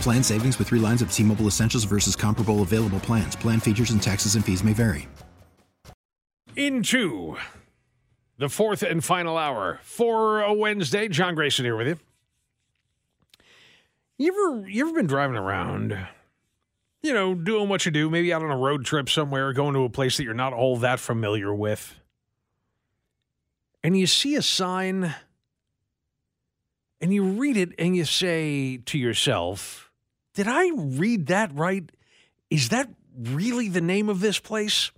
Plan savings with three lines of T Mobile Essentials versus comparable available plans. Plan features and taxes and fees may vary. Into the fourth and final hour for a Wednesday. John Grayson here with you. You ever you ever been driving around, you know, doing what you do, maybe out on a road trip somewhere, going to a place that you're not all that familiar with, and you see a sign and you read it and you say to yourself, Did I read that right? Is that really the name of this place?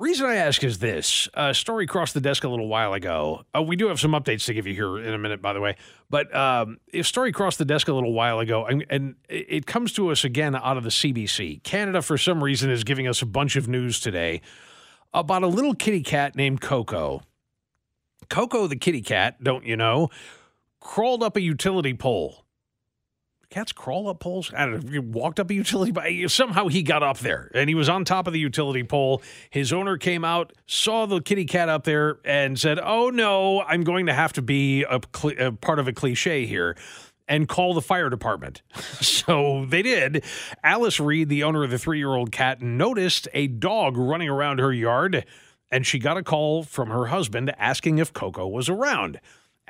Reason I ask is this: a story crossed the desk a little while ago. Uh, we do have some updates to give you here in a minute, by the way. But um, a story crossed the desk a little while ago, and, and it comes to us again out of the CBC. Canada, for some reason, is giving us a bunch of news today about a little kitty cat named Coco. Coco, the kitty cat, don't you know, crawled up a utility pole. Cats crawl up poles. I don't know. He walked up a utility pole. Somehow he got up there and he was on top of the utility pole. His owner came out, saw the kitty cat up there, and said, "Oh no, I'm going to have to be a, cl- a part of a cliche here." And call the fire department. so they did. Alice Reed, the owner of the three year old cat, noticed a dog running around her yard, and she got a call from her husband asking if Coco was around.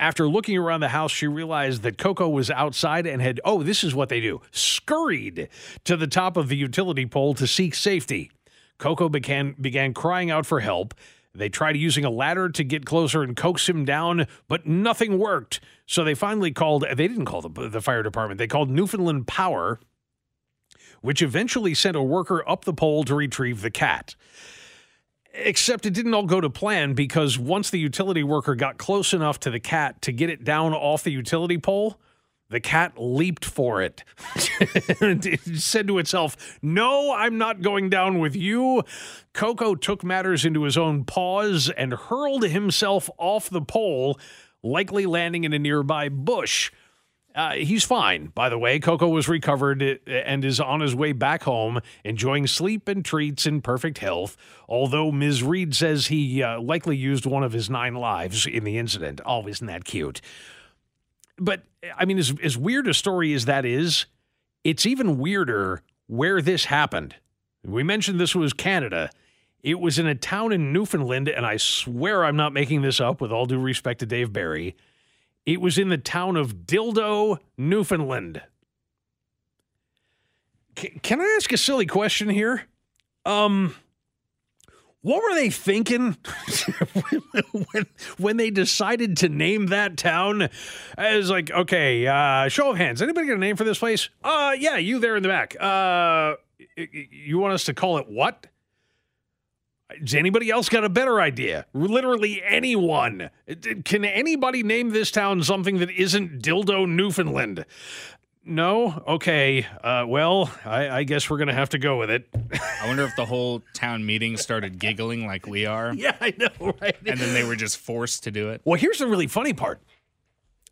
After looking around the house, she realized that Coco was outside and had, oh, this is what they do, scurried to the top of the utility pole to seek safety. Coco began, began crying out for help. They tried using a ladder to get closer and coax him down, but nothing worked. So they finally called, they didn't call the, the fire department, they called Newfoundland Power, which eventually sent a worker up the pole to retrieve the cat. Except it didn't all go to plan because once the utility worker got close enough to the cat to get it down off the utility pole, the cat leaped for it. it said to itself, No, I'm not going down with you. Coco took matters into his own paws and hurled himself off the pole, likely landing in a nearby bush. Uh, he's fine, by the way. Coco was recovered and is on his way back home, enjoying sleep and treats in perfect health. Although Ms. Reed says he uh, likely used one of his nine lives in the incident. Oh, isn't that cute? But, I mean, as, as weird a story as that is, it's even weirder where this happened. We mentioned this was Canada. It was in a town in Newfoundland, and I swear I'm not making this up with all due respect to Dave Barry. It was in the town of Dildo, Newfoundland. C- can I ask a silly question here? Um, what were they thinking when, when they decided to name that town as like, okay, uh, show of hands. Anybody got a name for this place? Uh, yeah, you there in the back. Uh, you want us to call it what? Has anybody else got a better idea? Literally anyone. Can anybody name this town something that isn't Dildo, Newfoundland? No? Okay. Uh, well, I, I guess we're going to have to go with it. I wonder if the whole town meeting started giggling like we are. Yeah, I know, right? And then they were just forced to do it. Well, here's the really funny part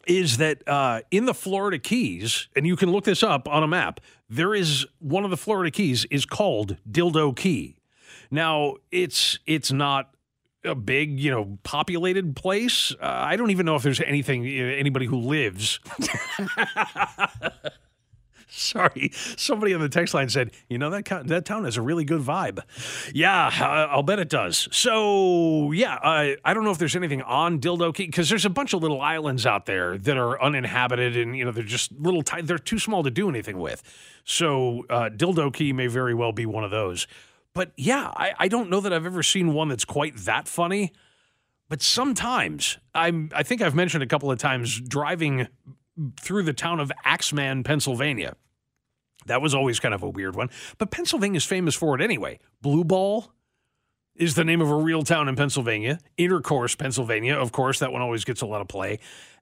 is that uh, in the Florida Keys, and you can look this up on a map, there is one of the Florida Keys is called Dildo Key. Now, it's it's not a big, you know, populated place. Uh, I don't even know if there's anything anybody who lives. Sorry, somebody on the text line said, "You know that co- that town has a really good vibe." Yeah, uh, I'll bet it does. So yeah, uh, I don't know if there's anything on Dildo Key because there's a bunch of little islands out there that are uninhabited and you know they're just little. T- they're too small to do anything with. So uh, Dildo Key may very well be one of those. But yeah, I, I don't know that I've ever seen one that's quite that funny. But sometimes I'm I think I've mentioned a couple of times driving through the town of Axemann, Pennsylvania. That was always kind of a weird one. But Pennsylvania's famous for it anyway. Blue Ball is the name of a real town in Pennsylvania. Intercourse, Pennsylvania. Of course, that one always gets a lot of play.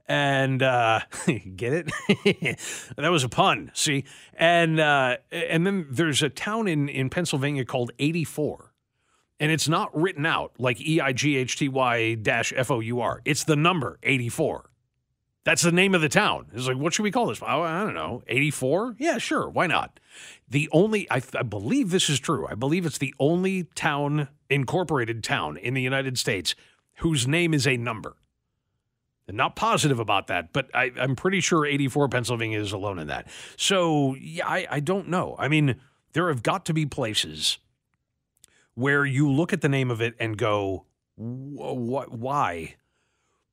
And uh, get it? that was a pun. See, and uh, and then there's a town in in Pennsylvania called 84, and it's not written out like E I G H T Y dash F O U R. It's the number 84. That's the name of the town. It's like, what should we call this? Oh, I don't know. 84? Yeah, sure. Why not? The only, I, I believe this is true. I believe it's the only town, incorporated town in the United States whose name is a number. Not positive about that, but I, I'm pretty sure 84 Pennsylvania is alone in that. So, yeah, I, I don't know. I mean, there have got to be places where you look at the name of it and go, what, why?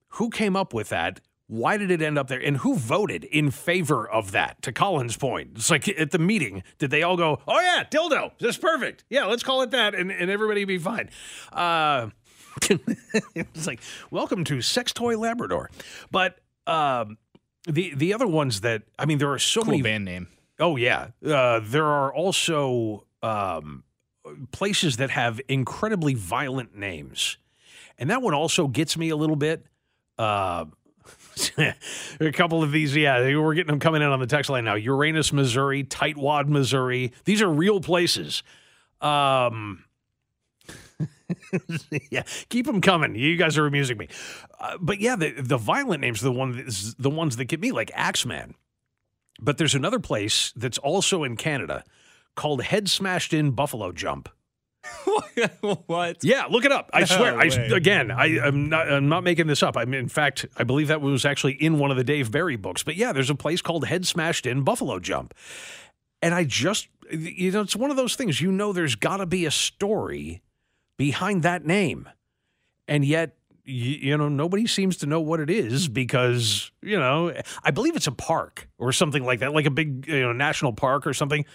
Who came up with that? Why did it end up there? And who voted in favor of that? To Colin's point, it's like at the meeting, did they all go, "Oh yeah, dildo, that's perfect. Yeah, let's call it that," and, and everybody be fine. Uh, it's like, welcome to Sex Toy Labrador. But um, the the other ones that I mean, there are so Cool many. band name. Oh yeah, uh, there are also um, places that have incredibly violent names, and that one also gets me a little bit. Uh, a couple of these, yeah, we're getting them coming in on the text line now. Uranus, Missouri, Tightwad, Missouri. These are real places. Um, yeah, keep them coming. You guys are amusing me. Uh, but yeah, the the violent names are the one the ones that get me, like Axemann. But there's another place that's also in Canada called Head Smashed In Buffalo Jump. what? Yeah, look it up. I No swear. I, again, I, I'm not. I'm not making this up. I'm in fact. I believe that was actually in one of the Dave Barry books. But yeah, there's a place called Head Smashed In Buffalo Jump, and I just, you know, it's one of those things. You know, there's got to be a story behind that name, and yet. You, you know, nobody seems to know what it is because, you know, I believe it's a park or something like that, like a big, you know, national park or something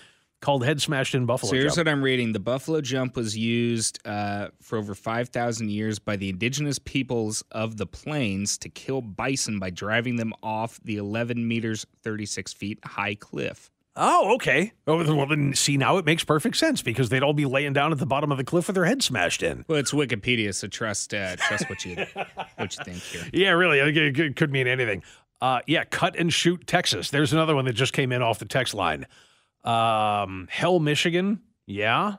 called Head Smashed in Buffalo So here's Jump. what I'm reading. The buffalo jump was used uh, for over 5,000 years by the indigenous peoples of the plains to kill bison by driving them off the 11 meters, 36 feet high cliff. Oh, okay. Oh, well, then see now it makes perfect sense because they'd all be laying down at the bottom of the cliff with their head smashed in. Well, it's Wikipedia, so trust uh, trust what you what you think here. Yeah, really, it could- mean anything. Uh, yeah, cut and shoot Texas. There's another one that just came in off the text line. Um, Hell, Michigan. Yeah.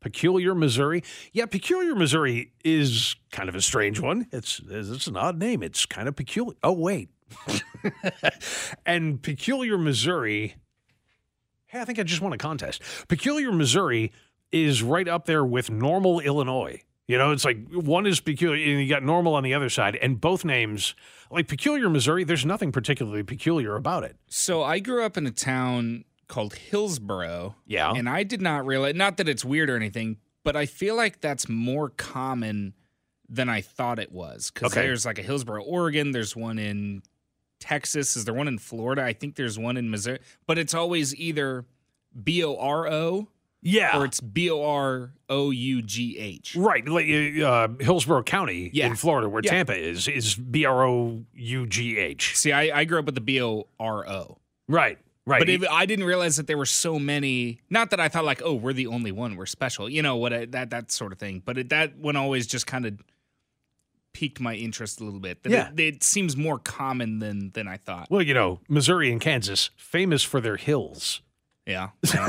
Peculiar, Missouri. Yeah, Peculiar, Missouri is kind of a strange one. It's it's an odd name. It's kind of peculiar. Oh wait, and Peculiar, Missouri. Hey, I think I just won a contest. Peculiar, Missouri is right up there with Normal, Illinois. You know, it's like one is peculiar, and you got Normal on the other side, and both names, like Peculiar, Missouri, there's nothing particularly peculiar about it. So I grew up in a town called Hillsboro. Yeah. And I did not realize, not that it's weird or anything, but I feel like that's more common than I thought it was. Because Okay. there's like a Hillsboro, Oregon. There's one in Texas. Is there one in Florida? I think there's one in Missouri. But it's always either B O R O Yeah. or it's B O R O U G H. Right, like uh, Hillsborough County Yeah. in Florida, where Yeah. Tampa is, is B R O U G H. See, I, I grew up with the B O R O. Right, right. But if, I didn't realize that there were so many. Not that I thought like, oh, we're the only one, we're special, you know what? I, that that sort of thing. But it, that one always just kind of piqued my interest a little bit. That Yeah. it, it seems more common than than I thought. well, you know, Missouri and Kansas, famous for their hills. Yeah, yeah.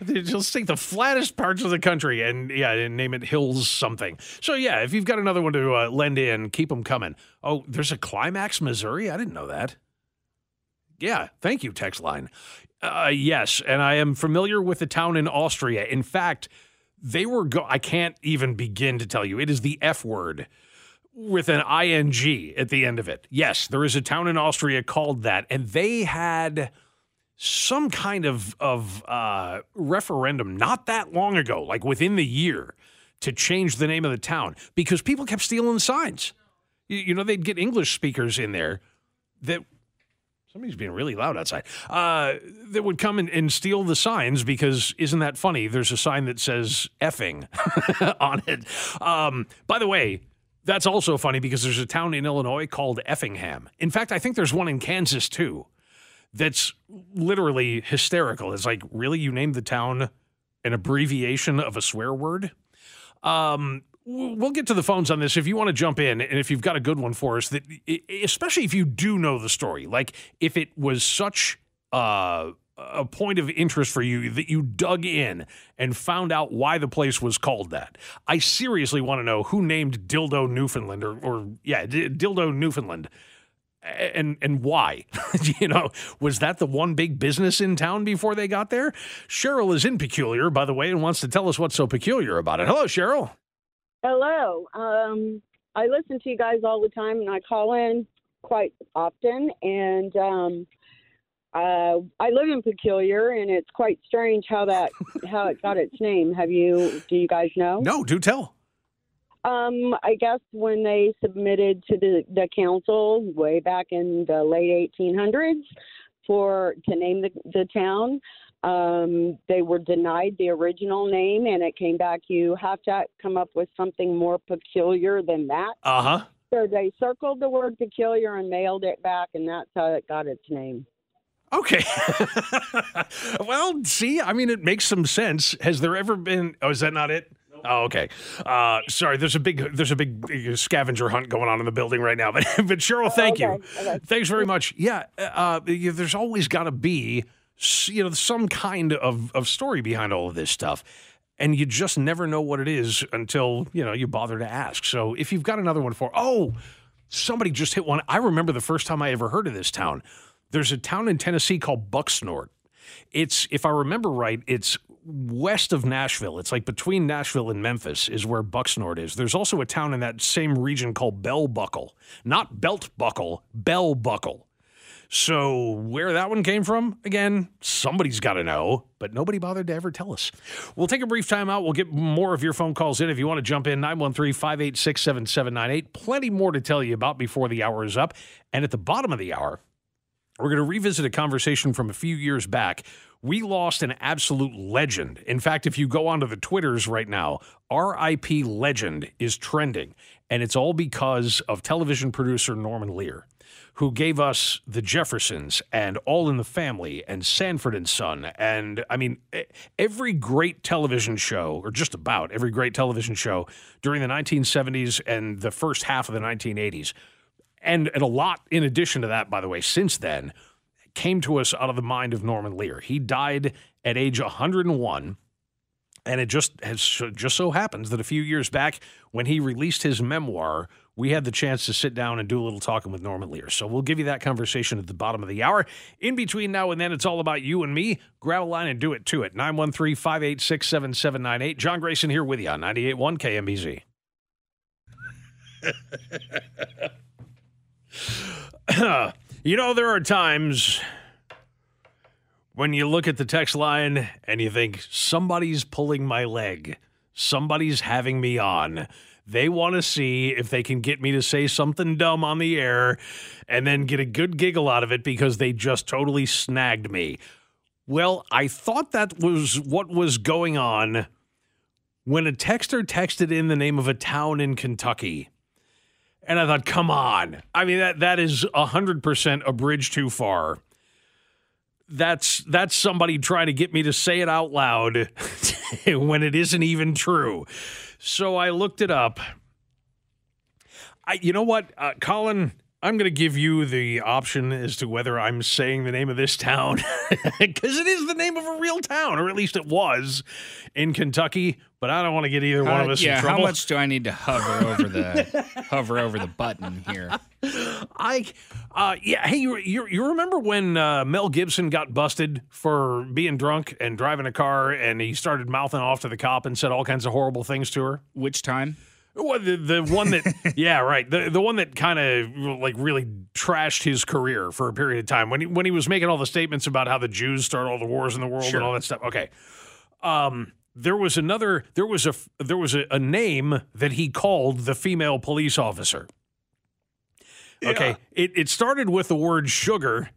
They just take the flattest parts of the country and yeah, and name it hills something. So yeah, if you've got another one to uh, lend in, keep them coming. Oh, there's a climax, Missouri. I didn't know that. Yeah, thank you, text line. Uh, yes, and I am familiar with the town in Austria. In fact, they were go. I can't even begin to tell you. It is the F word with an ing at the end of it. Yes, there is a town in Austria called that, and they had some kind of of uh, referendum not that long ago, like within the year, to change the name of the town because people kept stealing signs. You, you know, they'd get English speakers in there that somebody's being really loud outside. Uh, that would come and, and steal the signs because isn't that funny? There's a sign that says effing on it. Um, by the way, that's also funny because there's a town in Illinois called Effingham. In fact, I think there's one in Kansas too that's literally hysterical. It's like, really? You named the town an abbreviation of a swear word? Um, we'll get to the phones on this if you want to jump in and if you've got a good one for us that especially if you do know the story like if it was such uh, a point of interest for you that you dug in and found out why the place was called that i seriously want to know who named dildo newfoundland or, or yeah dildo newfoundland and and why? you know, was that the one big business in town before they got there? Cheryl is in Peculiar, by the way, and wants to tell us what's so peculiar about it. Hello, Cheryl. Hello. Um, I listen to you guys all the time, and I call in quite often. And um, uh, I live in Peculiar, and it's quite strange how that how it got its name. Have you? Do you guys know? No, do tell. Um, I guess when they submitted to the, the council way back in the late 1800s for to name the, the town, um, they were denied the original name, and it came back. You have to come up with something more peculiar than that. Uh huh. So they circled the word peculiar and mailed it back, and that's how it got its name. Okay. well, see, I mean, it makes some sense. Has there ever been? Oh, is that not it? Oh, okay. Uh, sorry, there's a big there's a big scavenger hunt going on in the building right now. But but Cheryl, thank okay. you. Okay. Thanks very much. Yeah, uh, there's always got to be you know some kind of of story behind all of this stuff. And you just never know what it is until, you know, you bother to ask. So if you've got another one for, oh, somebody just hit one. I remember the first time I ever heard of this town. There's a town in Tennessee called Bucksnort. It's, if I remember right, it's west of Nashville. It's like between Nashville and Memphis is where Bucksnort is. There's also a town in that same region called Bell Buckle, not Belt Buckle, Bell Buckle. So where that one came from, again, somebody's got to know, but nobody bothered to ever tell us. We'll take a brief time out. We'll get more of your phone calls in if you want to jump in 913-586-7798. Plenty more to tell you about before the hour is up. And at the bottom of the hour, we're going to revisit a conversation from a few years back we lost an absolute legend. In fact, if you go onto the Twitters right now, RIP legend is trending. And it's all because of television producer Norman Lear, who gave us The Jeffersons and All in the Family and Sanford and Son. And I mean, every great television show, or just about every great television show during the 1970s and the first half of the 1980s. And, and a lot in addition to that, by the way, since then came to us out of the mind of Norman Lear. He died at age 101. And it just has just so happens that a few years back, when he released his memoir, we had the chance to sit down and do a little talking with Norman Lear. So we'll give you that conversation at the bottom of the hour. In between now and then, it's all about you and me. Grab a line and do it to it. 913 586 7798. John Grayson here with you on 98.1 KMBZ. You know, there are times when you look at the text line and you think, somebody's pulling my leg, somebody's having me on. They want to see if they can get me to say something dumb on the air and then get a good giggle out of it because they just totally snagged me. Well, I thought that was what was going on when a texter texted in the name of a town in Kentucky. And I thought, come on. I mean, that that is 100% a bridge too far. That's that's somebody trying to get me to say it out loud when it isn't even true. So I looked it up. I, you know what, uh, Colin? I'm going to give you the option as to whether I'm saying the name of this town because it is the name of a real town, or at least it was in Kentucky. But I don't want to get either one of us yeah, in trouble. How much do I need to hover over the hover over the button here? I, uh, yeah. Hey, you, you, you remember when uh, Mel Gibson got busted for being drunk and driving a car, and he started mouthing off to the cop and said all kinds of horrible things to her? Which time? Well, the, the one that, yeah, right. The the one that kind of like really trashed his career for a period of time when he when he was making all the statements about how the Jews start all the wars in the world Sure. and all that stuff. Okay, um, there was another. There was a there was a, a name that he called the female police officer. Okay, it, it started with the word sugar,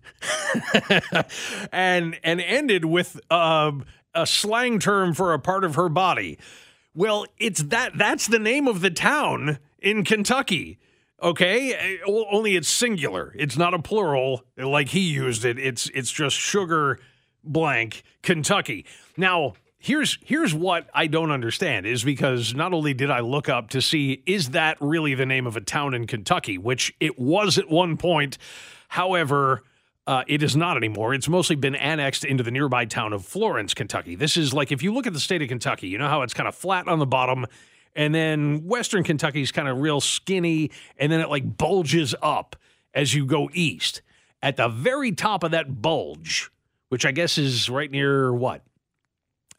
and and ended with um, a slang term for a part of her body. Well, it's that that's the name of the town in Kentucky. Okay, Eh, only it's singular. It's not a plural like he used it. It's it's just sugar blank Kentucky. Now, here's here's what I don't understand is because not only did I look up to see is that really the name of a town in Kentucky, which it was at one point. However, uh, it is not anymore. It's mostly been annexed into the nearby town of Florence, Kentucky. This is like if you look at the state of Kentucky, you know how it's kind of flat on the bottom, and then Western Kentucky is kind of real skinny, and then it like bulges up as you go east. At the very top of that bulge, which I guess is right near what?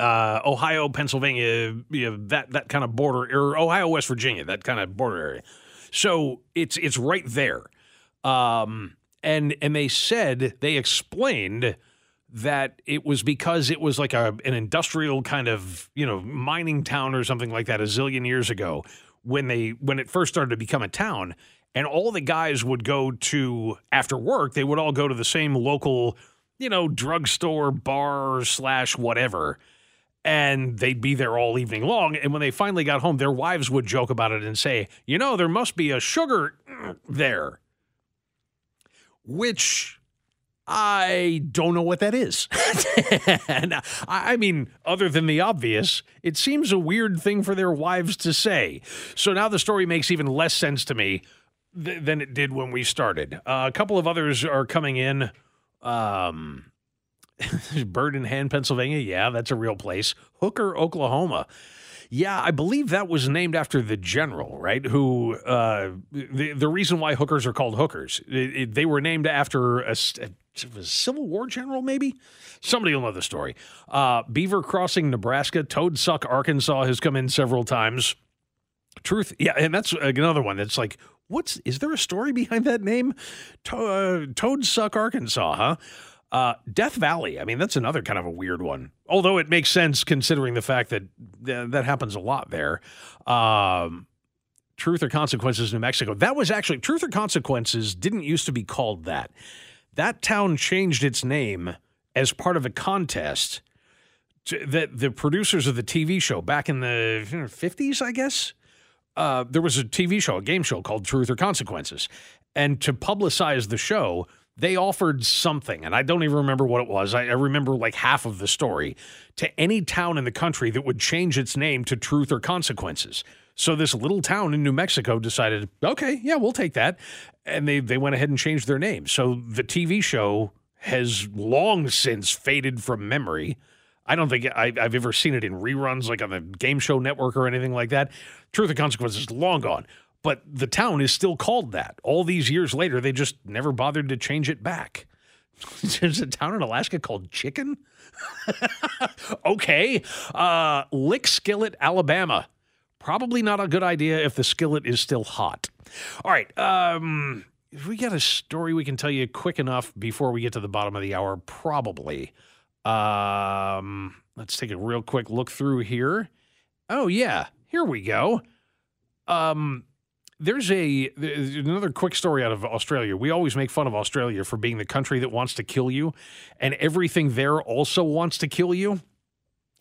Uh, Ohio, Pennsylvania, you know, that that kind of border, or Ohio, West Virginia, that kind of border area. So it's it's right there. Um, and and they said they explained that it was because it was like a an industrial kind of you know mining town or something like that a zillion years ago when they when it first started to become a town and all the guys would go to after work they would all go to the same local you know drugstore bar slash whatever and they'd be there all evening long and when they finally got home their wives would joke about it and say you know there must be a sugar there which I don't know what that is. and I mean, other than the obvious, it seems a weird thing for their wives to say. So now the story makes even less sense to me th- than it did when we started. Uh, a couple of others are coming in. Um, Bird in Hand, Pennsylvania. Yeah, that's a real place. Hooker, Oklahoma. Yeah, I believe that was named after the general, right? Who uh, the the reason why hookers are called hookers, it, it- they were named after a, a- a Civil War general, maybe. Somebody will know the story. Uh, Beaver Crossing, Nebraska. Toad Suck, Arkansas has come in several times. Truth, yeah, and that's another one that's like, what's is there a story behind that name? To, uh, Toad Suck, Arkansas, huh? Uh, Death Valley. I mean, that's another kind of a weird one. Although it makes sense considering the fact that th- that happens a lot there. Um, Truth or Consequences, New Mexico. That was actually Truth or Consequences didn't used to be called that. That town changed its name as part of a contest that the producers of the TV show back in the 50s, I guess, uh, there was a TV show, a game show called Truth or Consequences. And to publicize the show, they offered something, and I don't even remember what it was. I, I remember like half of the story to any town in the country that would change its name to Truth or Consequences. So this little town in New Mexico decided, okay, yeah, we'll take that, and they they went ahead and changed their name. So the TV show has long since faded from memory. I don't think I, I've ever seen it in reruns, like on the game show network or anything like that. Truth or Consequences is long gone, but the town is still called that. All these years later, they just never bothered to change it back. There's a town in Alaska called Chicken. okay, uh, Lick Skillet, Alabama. Probably not a good idea if the skillet is still hot. All right. Um, if we got a story we can tell you quick enough before we get to the bottom of the hour, probably. Um, let's take a real quick look through here. Oh yeah, here we go. Um, there's a there's another quick story out of Australia. We always make fun of Australia for being the country that wants to kill you, and everything there also wants to kill you.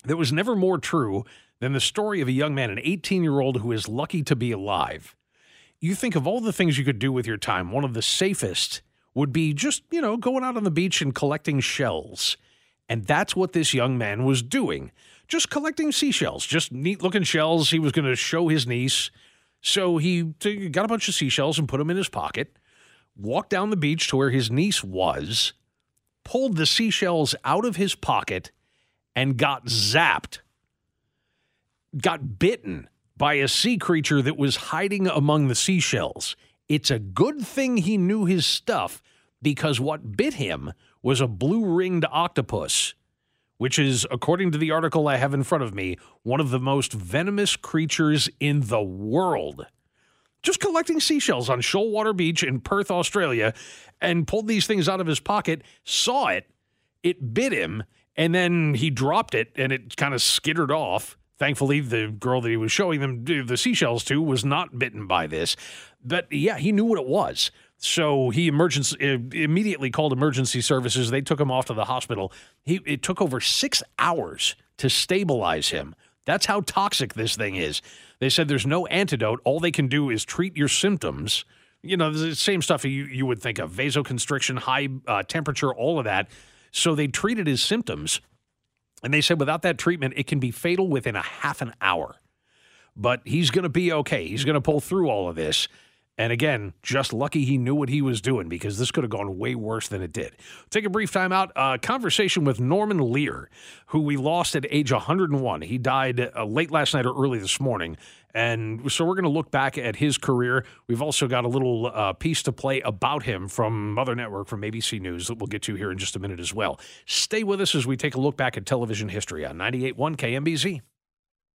That was never more true than the story of a young man, an 18 year old who is lucky to be alive. You think of all the things you could do with your time, one of the safest would be just, you know, going out on the beach and collecting shells. And that's what this young man was doing just collecting seashells, just neat looking shells. He was going to show his niece. So he got a bunch of seashells and put them in his pocket, walked down the beach to where his niece was, pulled the seashells out of his pocket, and got zapped. Got bitten by a sea creature that was hiding among the seashells. It's a good thing he knew his stuff because what bit him was a blue ringed octopus which is, according to the article I have in front of me, one of the most venomous creatures in the world. Just collecting seashells on Shoalwater Beach in Perth, Australia, and pulled these things out of his pocket, saw it, it bit him, and then he dropped it and it kind of skittered off. Thankfully, the girl that he was showing them the seashells to was not bitten by this. But yeah, he knew what it was. So he emergency immediately called emergency services. They took him off to the hospital. He it took over six hours to stabilize him. That's how toxic this thing is. They said there's no antidote. All they can do is treat your symptoms. You know, the same stuff you, you would think of vasoconstriction, high uh, temperature, all of that. So they treated his symptoms. And they said without that treatment, it can be fatal within a half an hour. But he's going to be okay. He's going to pull through all of this. And again, just lucky he knew what he was doing because this could have gone way worse than it did. Take a brief time out. Uh, conversation with Norman Lear, who we lost at age 101. He died uh, late last night or early this morning. And so we're going to look back at his career. We've also got a little uh, piece to play about him from Mother Network, from ABC News, that we'll get to here in just a minute as well. Stay with us as we take a look back at television history on 98.1 KMBZ.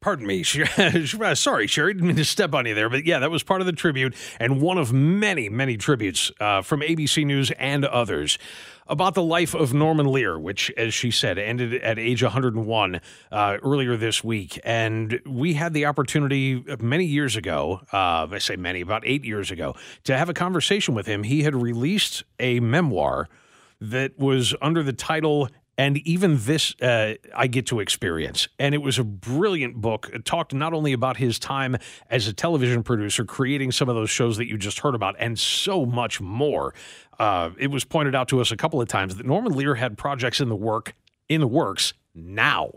pardon me sorry sherry didn't mean to step on you there but yeah that was part of the tribute and one of many many tributes uh, from abc news and others about the life of norman lear which as she said ended at age 101 uh, earlier this week. And we had the opportunity many years ago uh, i say many about eight years ago to have a conversation with him. He had released a memoir that was under the title and even this uh, I get to experience. And it was a brilliant book. It talked not only about his time as a television producer, creating some of those shows that you just heard about, and so much more. Uh, it was pointed out to us a couple of times that Norman Lear had projects in the work in the works now.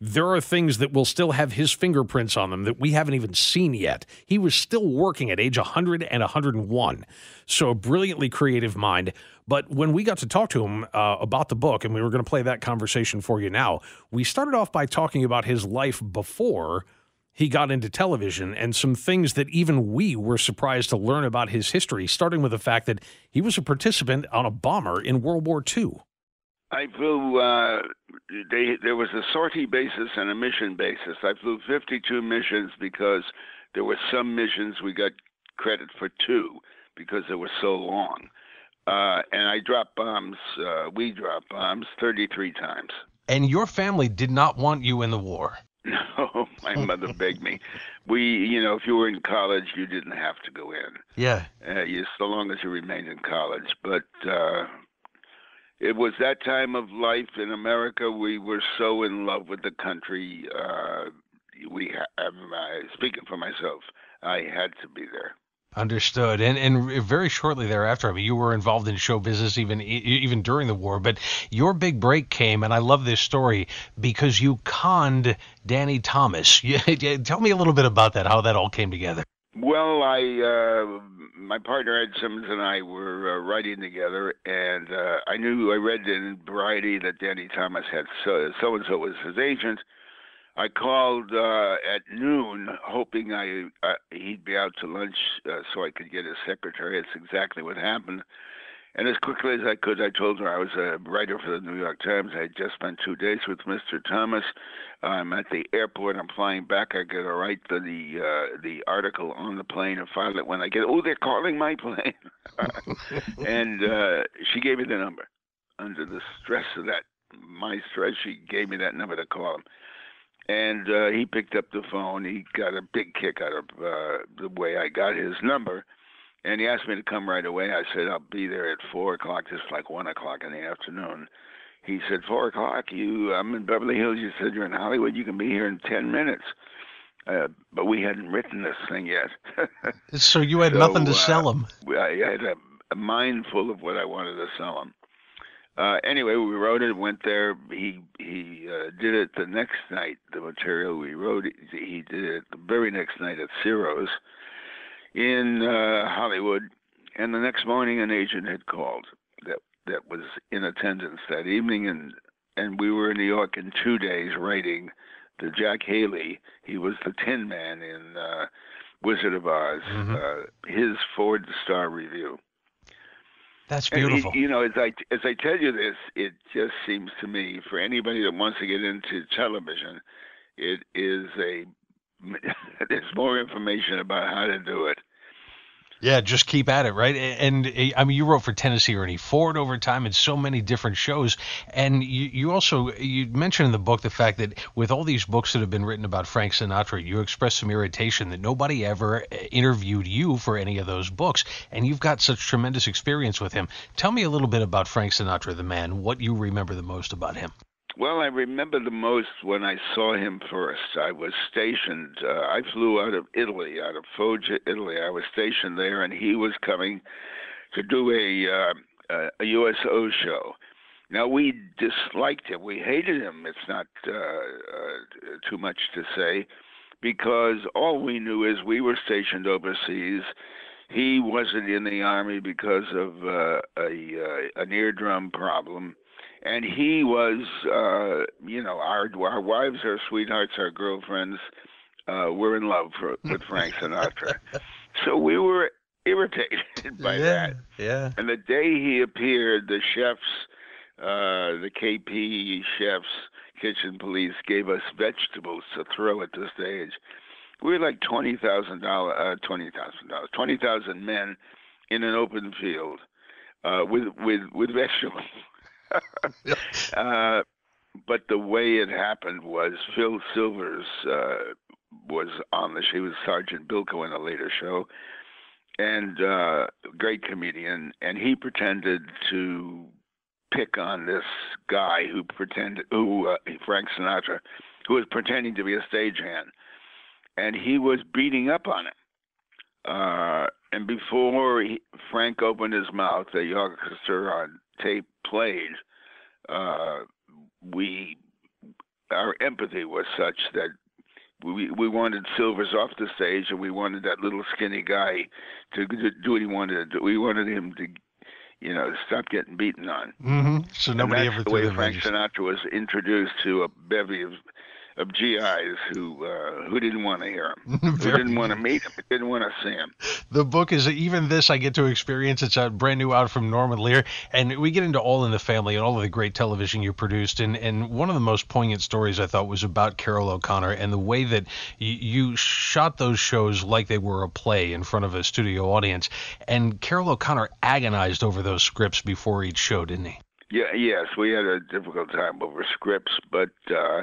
There are things that will still have his fingerprints on them that we haven't even seen yet. He was still working at age 100 and 101. So, a brilliantly creative mind. But when we got to talk to him uh, about the book, and we were going to play that conversation for you now, we started off by talking about his life before he got into television and some things that even we were surprised to learn about his history, starting with the fact that he was a participant on a bomber in World War II. I flew. Uh, they, there was a sortie basis and a mission basis. I flew 52 missions because there were some missions we got credit for two because they were so long. Uh, and I dropped bombs. Uh, we dropped bombs 33 times. And your family did not want you in the war. No, my mother begged me. We, you know, if you were in college, you didn't have to go in. Yeah. Uh, you, so long as you remained in college. But uh, it was that time of life in America. We were so in love with the country. Uh, we, ha- um, uh, speaking for myself, I had to be there. Understood. And and very shortly thereafter, I mean, you were involved in show business even even during the war. But your big break came, and I love this story because you conned Danny Thomas. Tell me a little bit about that, how that all came together. Well, I, uh, my partner Ed Simmons and I were uh, writing together, and uh, I knew I read in Variety that Danny Thomas had so and so was his agent. I called uh, at noon, hoping I uh, he'd be out to lunch uh, so I could get his secretary. That's exactly what happened. And as quickly as I could, I told her I was a writer for the New York Times. I had just spent two days with Mr. Thomas. I'm at the airport. I'm flying back. I got to write the the, uh, the article on the plane and file it when I get. Oh, they're calling my plane. and uh, she gave me the number. Under the stress of that, my stress, she gave me that number to call him and uh, he picked up the phone. He got a big kick out of uh, the way I got his number, and he asked me to come right away. I said I'll be there at four o'clock, just like one o'clock in the afternoon. He said four o'clock. You, I'm in Beverly Hills. You said you're in Hollywood. You can be here in ten minutes. Uh, but we hadn't written this thing yet. so you had so, nothing to uh, sell him. I had a, a mind full of what I wanted to sell him. Uh, anyway, we wrote it. Went there. He he uh, did it the next night. The material we wrote, he did it the very next night at Ciro's in uh, Hollywood. And the next morning, an agent had called that that was in attendance that evening, and and we were in New York in two days writing the Jack Haley. He was the Tin Man in uh, Wizard of Oz. Mm-hmm. Uh, his Ford Star Revue. That's beautiful. You know, as I as I tell you this, it just seems to me for anybody that wants to get into television, it is a there's more information about how to do it yeah, just keep at it, right? And, and, I mean, you wrote for Tennessee Ernie Ford over time and so many different shows. And you, you also you mentioned in the book the fact that with all these books that have been written about Frank Sinatra, you expressed some irritation that nobody ever uh, interviewed you for any of those books, and you've got such tremendous experience with him. Tell me a little bit about Frank Sinatra, the man. What you remember the most about him? Well, I remember the most when I saw him first. I was stationed. Uh, I flew out of Italy, out of Foggia, Italy. I was stationed there, and he was coming to do a uh, a USO show. Now we disliked him. We hated him. It's not uh, uh, too much to say, because all we knew is we were stationed overseas. He wasn't in the army because of uh, a, uh, an eardrum problem and he was, uh, you know, our our wives, our sweethearts, our girlfriends, uh, were in love for, with Frank Sinatra. so we were irritated by yeah, that. Yeah. And the day he appeared, the chefs, uh, the KP chefs, kitchen police gave us vegetables to throw at the stage. We were like twenty thousand dollar, uh, twenty thousand dollars, twenty thousand men in an open field uh, with with with vegetables. uh, but the way it happened was Phil Silvers uh, was on the show. He was Sergeant Bilko in a later show, and uh, great comedian. And he pretended to pick on this guy who pretended, who uh, Frank Sinatra, who was pretending to be a stagehand, and he was beating up on him. Uh, and before he, Frank opened his mouth, the orchestra on tape played, uh, we our empathy was such that we we wanted Silvers off the stage, and we wanted that little skinny guy to do what he wanted to do. We wanted him to, you know, stop getting beaten on. Mm-hmm. So nobody ever the way Frank Sinatra was introduced to a bevy of of GIs who uh, who didn't want to hear him, who didn't want to meet him, didn't want to see him. The book is even this I get to experience. It's a brand new out from Norman Lear, and we get into All in the Family and all of the great television you produced. And and one of the most poignant stories I thought was about Carroll O'Connor and the way that you, you shot those shows like they were a play in front of a studio audience. And Carroll O'Connor agonized over those scripts before each show, didn't he? Yeah, yes, we had a difficult time over scripts, but. Uh,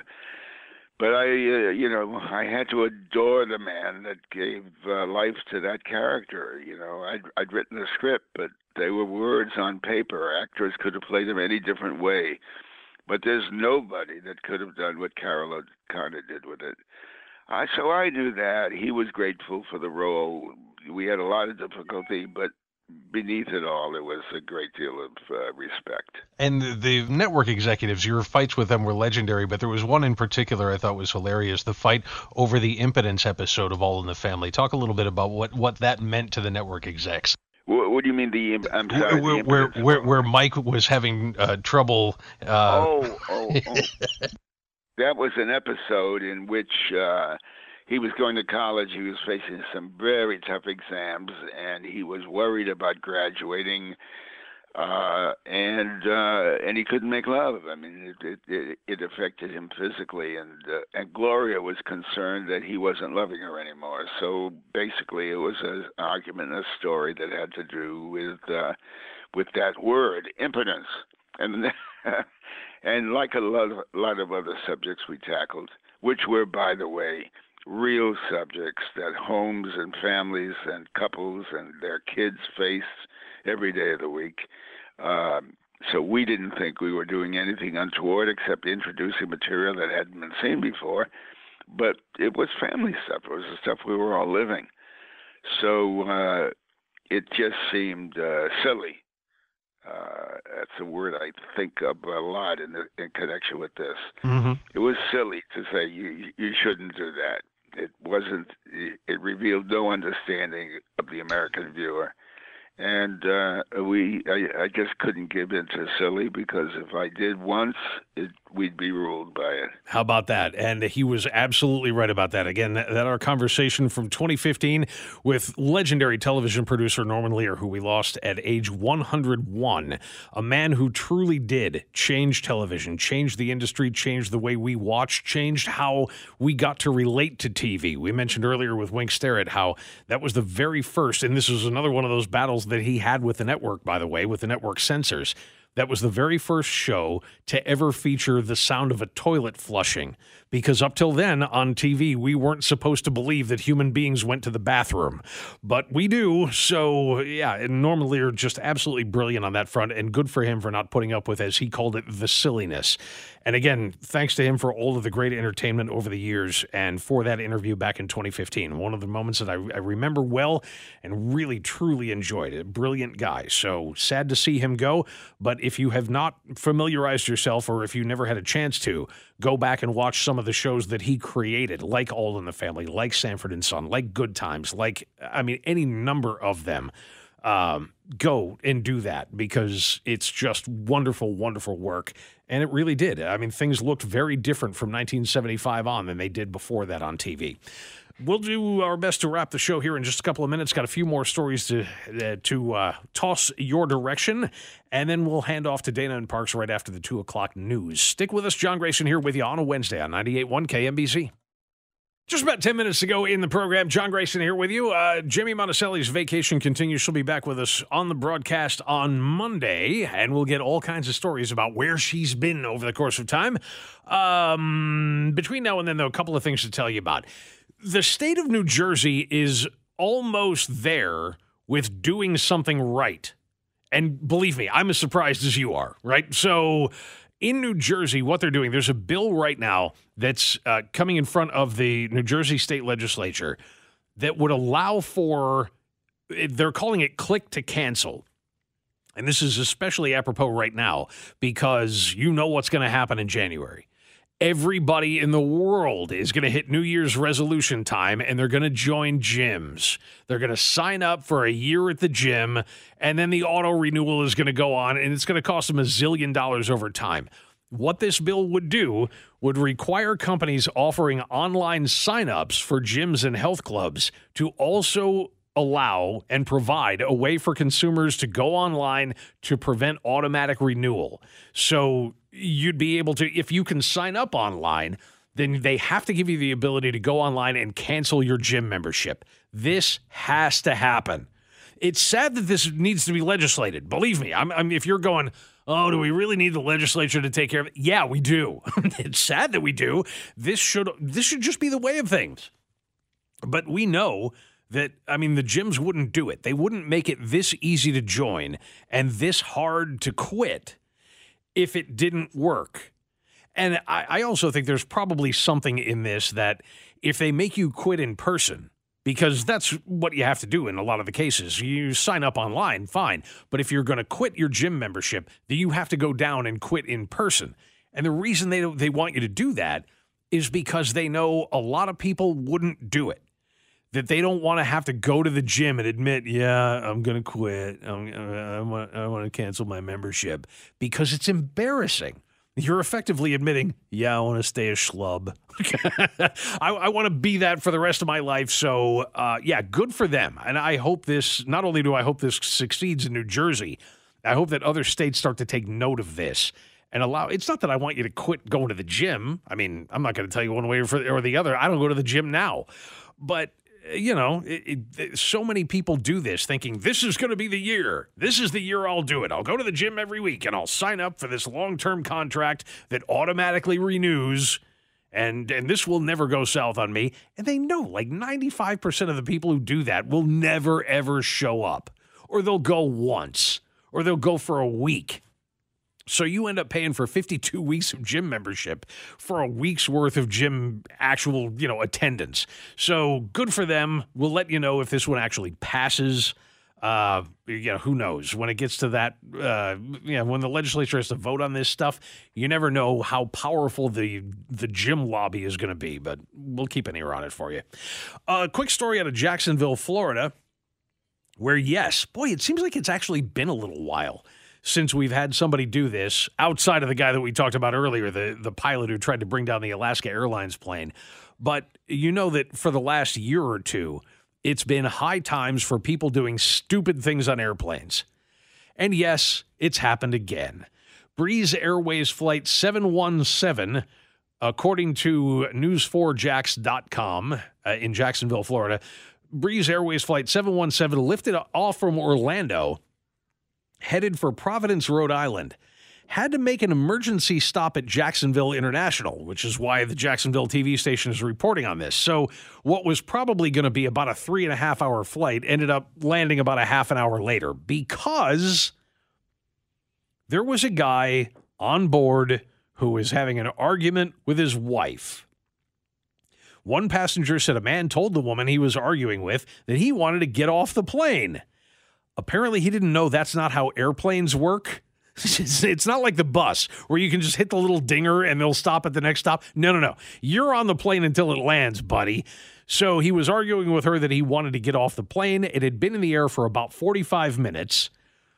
but I, uh, you know, I had to adore the man that gave uh, life to that character. You know, I'd I'd written the script, but they were words on paper. Actors could have played them any different way, but there's nobody that could have done what Carol of did with it. Uh, so I knew that he was grateful for the role. We had a lot of difficulty, but beneath it all, there was a great deal of uh, respect. And the, the network executives, your fights with them were legendary, but there was one in particular I thought was hilarious the fight over the impotence episode of All in the Family. Talk a little bit about what, what that meant to the network execs. What, what do you mean the? I'm sorry. Where where, where, where Mike was having uh, trouble. Uh... Oh, oh, oh. that was an episode in which uh, he was going to college. He was facing some very tough exams, and he was worried about graduating. Uh, and uh, and he couldn't make love. I mean, it it, it affected him physically, and uh, and Gloria was concerned that he wasn't loving her anymore. So basically, it was an argument, a story that had to do with uh, with that word, impotence, and and like a lot of lot of other subjects we tackled, which were, by the way, real subjects that homes and families and couples and their kids face every day of the week. Um, so we didn't think we were doing anything untoward except introducing material that hadn't been seen before. But it was family stuff. It was the stuff we were all living. So uh, it just seemed uh, silly. Uh, that's a word I think of a lot in the, in connection with this. Mm-hmm. It was silly to say you you shouldn't do that it wasn't it revealed no understanding of the American viewer and uh, we I, I just couldn't give in to silly because if I did once, it, we'd be ruled by it. How about that? And he was absolutely right about that. Again, that, that, our conversation from 2015 with legendary television producer Norman Lear, who we lost at age 101, a man who truly did change television, change the industry, change the way we watch, changed how we got to relate to TV. We mentioned earlier with Wink Starrett how that was the very first, and this was another one of those battles that he had with the network, by the way, with the network censors. That was the very first show to ever feature the sound of a toilet flushing because up till then on TV, we weren't supposed to believe that human beings went to the bathroom. But we do. So, yeah, and Norman Lear just absolutely brilliant on that front, and good for him for not putting up with, as he called it, the silliness. And again, thanks to him for all of the great entertainment over the years and for that interview back in 2015. One of the moments that I, I remember well and really, truly enjoyed. A brilliant guy. So sad to see him go. But if you have not familiarized yourself or if you never had a chance to, go back and watch some of the shows that he created, like All in the Family, like Sanford and Son, like Good Times, like, I mean, any number of them. Um, go and do that because it's just wonderful, wonderful work. And it really did. I mean, things looked very different from 1975 on than they did before that on TV. We'll do our best to wrap the show here in just a couple of minutes. Got a few more stories to uh, to uh, toss your direction, and then we'll hand off to Dana and Parks right after the two o'clock news. Stick with us, John Grayson here with you on a Wednesday on 98.1 KMBZ. Just about 10 minutes ago in the program, John Grayson here with you. Uh, Jimmy Monticelli's vacation continues. She'll be back with us on the broadcast on Monday, and we'll get all kinds of stories about where she's been over the course of time. Um, between now and then, though, a couple of things to tell you about the state of New Jersey is almost there with doing something right. And believe me, I'm as surprised as you are, right? So in New Jersey, what they're doing, there's a bill right now that's uh, coming in front of the New Jersey state legislature that would allow for, they're calling it click to cancel. And this is especially apropos right now because you know what's going to happen in January everybody in the world is going to hit New Year's resolution time and they're going to join gyms. They're going to sign up for a year at the gym and then the auto renewal is going to go on and it's going to cost them a zillion dollars over time. What this bill would do would require companies offering online signups for gyms and health clubs to also allow and provide a way for consumers to go online to prevent automatic renewal. So you'd be able to, if you can sign up online, then they have to give you the ability to go online and cancel your gym membership. This has to happen. It's sad that this needs to be legislated. Believe me, I'm, I'm if you're going, Oh, do we really need the legislature to take care of it? Yeah, we do. it's sad that we do. This should this should just be the way of things. But we know that I mean the gyms wouldn't do it. They wouldn't make it this easy to join and this hard to quit if it didn't work. And I, I also think there's probably something in this that if they make you quit in person, because that's what you have to do in a lot of the cases. You sign up online, fine. But if you're going to quit your gym membership, then you have to go down and quit in person. And the reason they they want you to do that is because they know a lot of people wouldn't do it. That they don't want to have to go to the gym and admit, yeah, I'm going to quit. I'm, I want I want to cancel my membership because it's embarrassing. You're effectively admitting, yeah, I want to stay a schlub. I, I want to be that for the rest of my life. So, uh, yeah, good for them. And I hope this, not only do I hope this succeeds in New Jersey, I hope that other states start to take note of this and allow. It's not that I want you to quit going to the gym. I mean, I'm not going to tell you one way or the other. I don't go to the gym now. But you know, it, it, so many people do this thinking this is going to be the year. This is the year I'll do it. I'll go to the gym every week and I'll sign up for this long term contract that automatically renews. And, and this will never go south on me. And they know like 95% of the people who do that will never, ever show up, or they'll go once, or they'll go for a week. So you end up paying for 52 weeks of gym membership for a week's worth of gym actual, you know, attendance. So good for them. We'll let you know if this one actually passes. Uh, you know, who knows when it gets to that, uh, when the legislature has to vote on this stuff, you never know how powerful the, the gym lobby is going to be, but we'll keep an ear on it for you. A uh, quick story out of Jacksonville, Florida, where yes, boy, it seems like it's actually been a little while since we've had somebody do this outside of the guy that we talked about earlier, the, the pilot who tried to bring down the Alaska Airlines plane. But you know that for the last year or two, it's been high times for people doing stupid things on airplanes. And yes, it's happened again. Breeze Airways Flight 717, according to news4jax.com uh, in Jacksonville, Florida, Breeze Airways Flight 717 lifted off from Orlando headed for Providence, Rhode Island, had to make an emergency stop at Jacksonville International, which is why the Jacksonville TV station is reporting on this. So, what was probably going to be about a three and a half hour flight ended up landing about a half an hour later because there was a guy on board who was having an argument with his wife. One passenger said a man told the woman he was arguing with that he wanted to get off the plane. Apparently, he didn't know that's not how airplanes work. It's not like the bus where you can just hit the little dinger and they'll stop at the next stop. No, no, no. You're on the plane until it lands, buddy. So he was arguing with her that he wanted to get off the plane. It had been in the air for about 45 minutes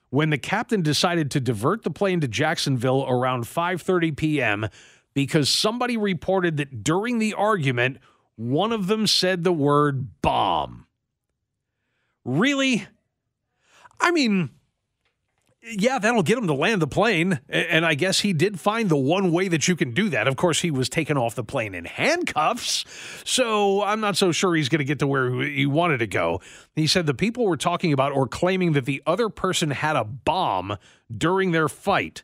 when the captain decided to divert the plane to Jacksonville around 5:30 p.m. because somebody reported that during the argument one of them said the word bomb. Really? I mean, yeah, that'll get him to land the plane. And I guess he did find the one way that you can do that. Of course, he was taken off the plane in handcuffs. So I'm not so sure he's going to get to where he wanted to go. He said the people were talking about or claiming that the other person had a bomb during their fight.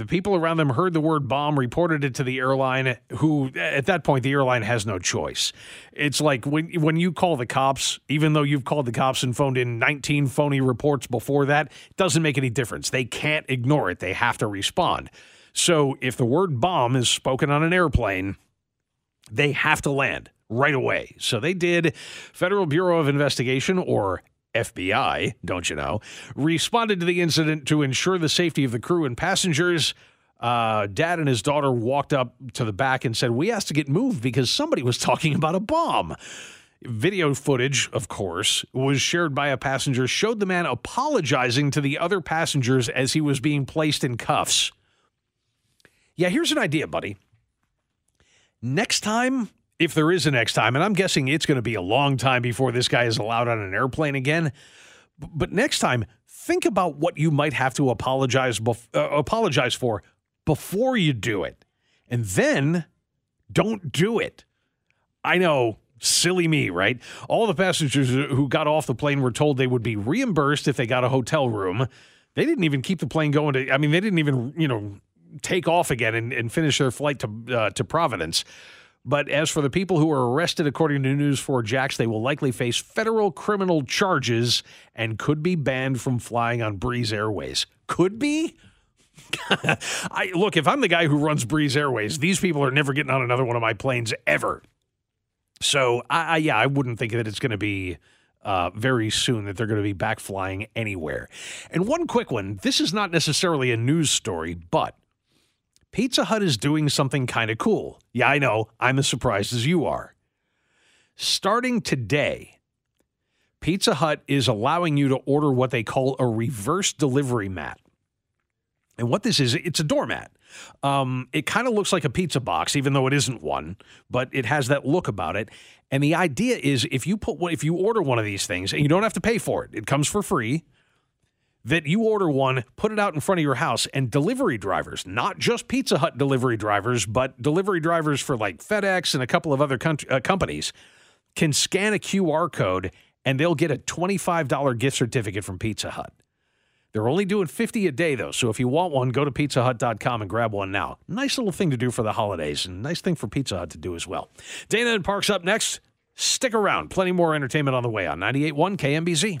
The people around them heard the word bomb, reported it to the airline, who at that point the airline has no choice. It's like when when you call the cops, even though you've called the cops and phoned in 19 phony reports before that, it doesn't make any difference. They can't ignore it. They have to respond. So if the word bomb is spoken on an airplane, they have to land right away. So they did. Federal Bureau of Investigation, or FBI, don't you know, responded to the incident to ensure the safety of the crew and passengers. Uh, dad and his daughter walked up to the back and said, We asked to get moved because somebody was talking about a bomb. Video footage, of course, was shared by a passenger, showed the man apologizing to the other passengers as he was being placed in cuffs. Yeah, here's an idea, buddy. Next time if there is a next time, and I'm guessing it's going to be a long time before this guy is allowed on an airplane again. But next time, think about what you might have to apologize bef- uh, apologize for before you do it, and then don't do it. I know, silly me, right? All the passengers who got off the plane were told they would be reimbursed if they got a hotel room. They didn't even keep the plane going to. I mean, they didn't even you know take off again and, and finish their flight to uh, to Providence. But as for the people who were arrested, according to News 4 Jax, they will likely face federal criminal charges and could be banned from flying on Breeze Airways. Could be? I look, if I'm the guy who runs Breeze Airways, these people are never getting on another one of my planes ever. So, I, I yeah, I wouldn't think that it's going to be uh, very soon that they're going to be back flying anywhere. And one quick one this is not necessarily a news story, but Pizza Hut is doing something kind of cool. Yeah, I know. I'm as surprised as you are. Starting today, Pizza Hut is allowing you to order what they call a reverse delivery mat. And what this is, it's a doormat. Um, it kind of looks like a pizza box, even though it isn't one, but it has that look about it. And the idea is, if you put if you order one of these things, and you don't have to pay for it, it comes for free. That you order one, put it out in front of your house, and delivery drivers, not just Pizza Hut delivery drivers, but delivery drivers for like FedEx and a couple of other uh, companies, can scan a QR code and they'll get a $25 gift certificate from Pizza Hut. They're only doing 50 a day, though. So if you want one, go to pizzahut.com and grab one now. Nice little thing to do for the holidays, and nice thing for Pizza Hut to do as well. Dana and Parks up next. Stick around. Plenty more entertainment on the way on 98.1 KMBZ.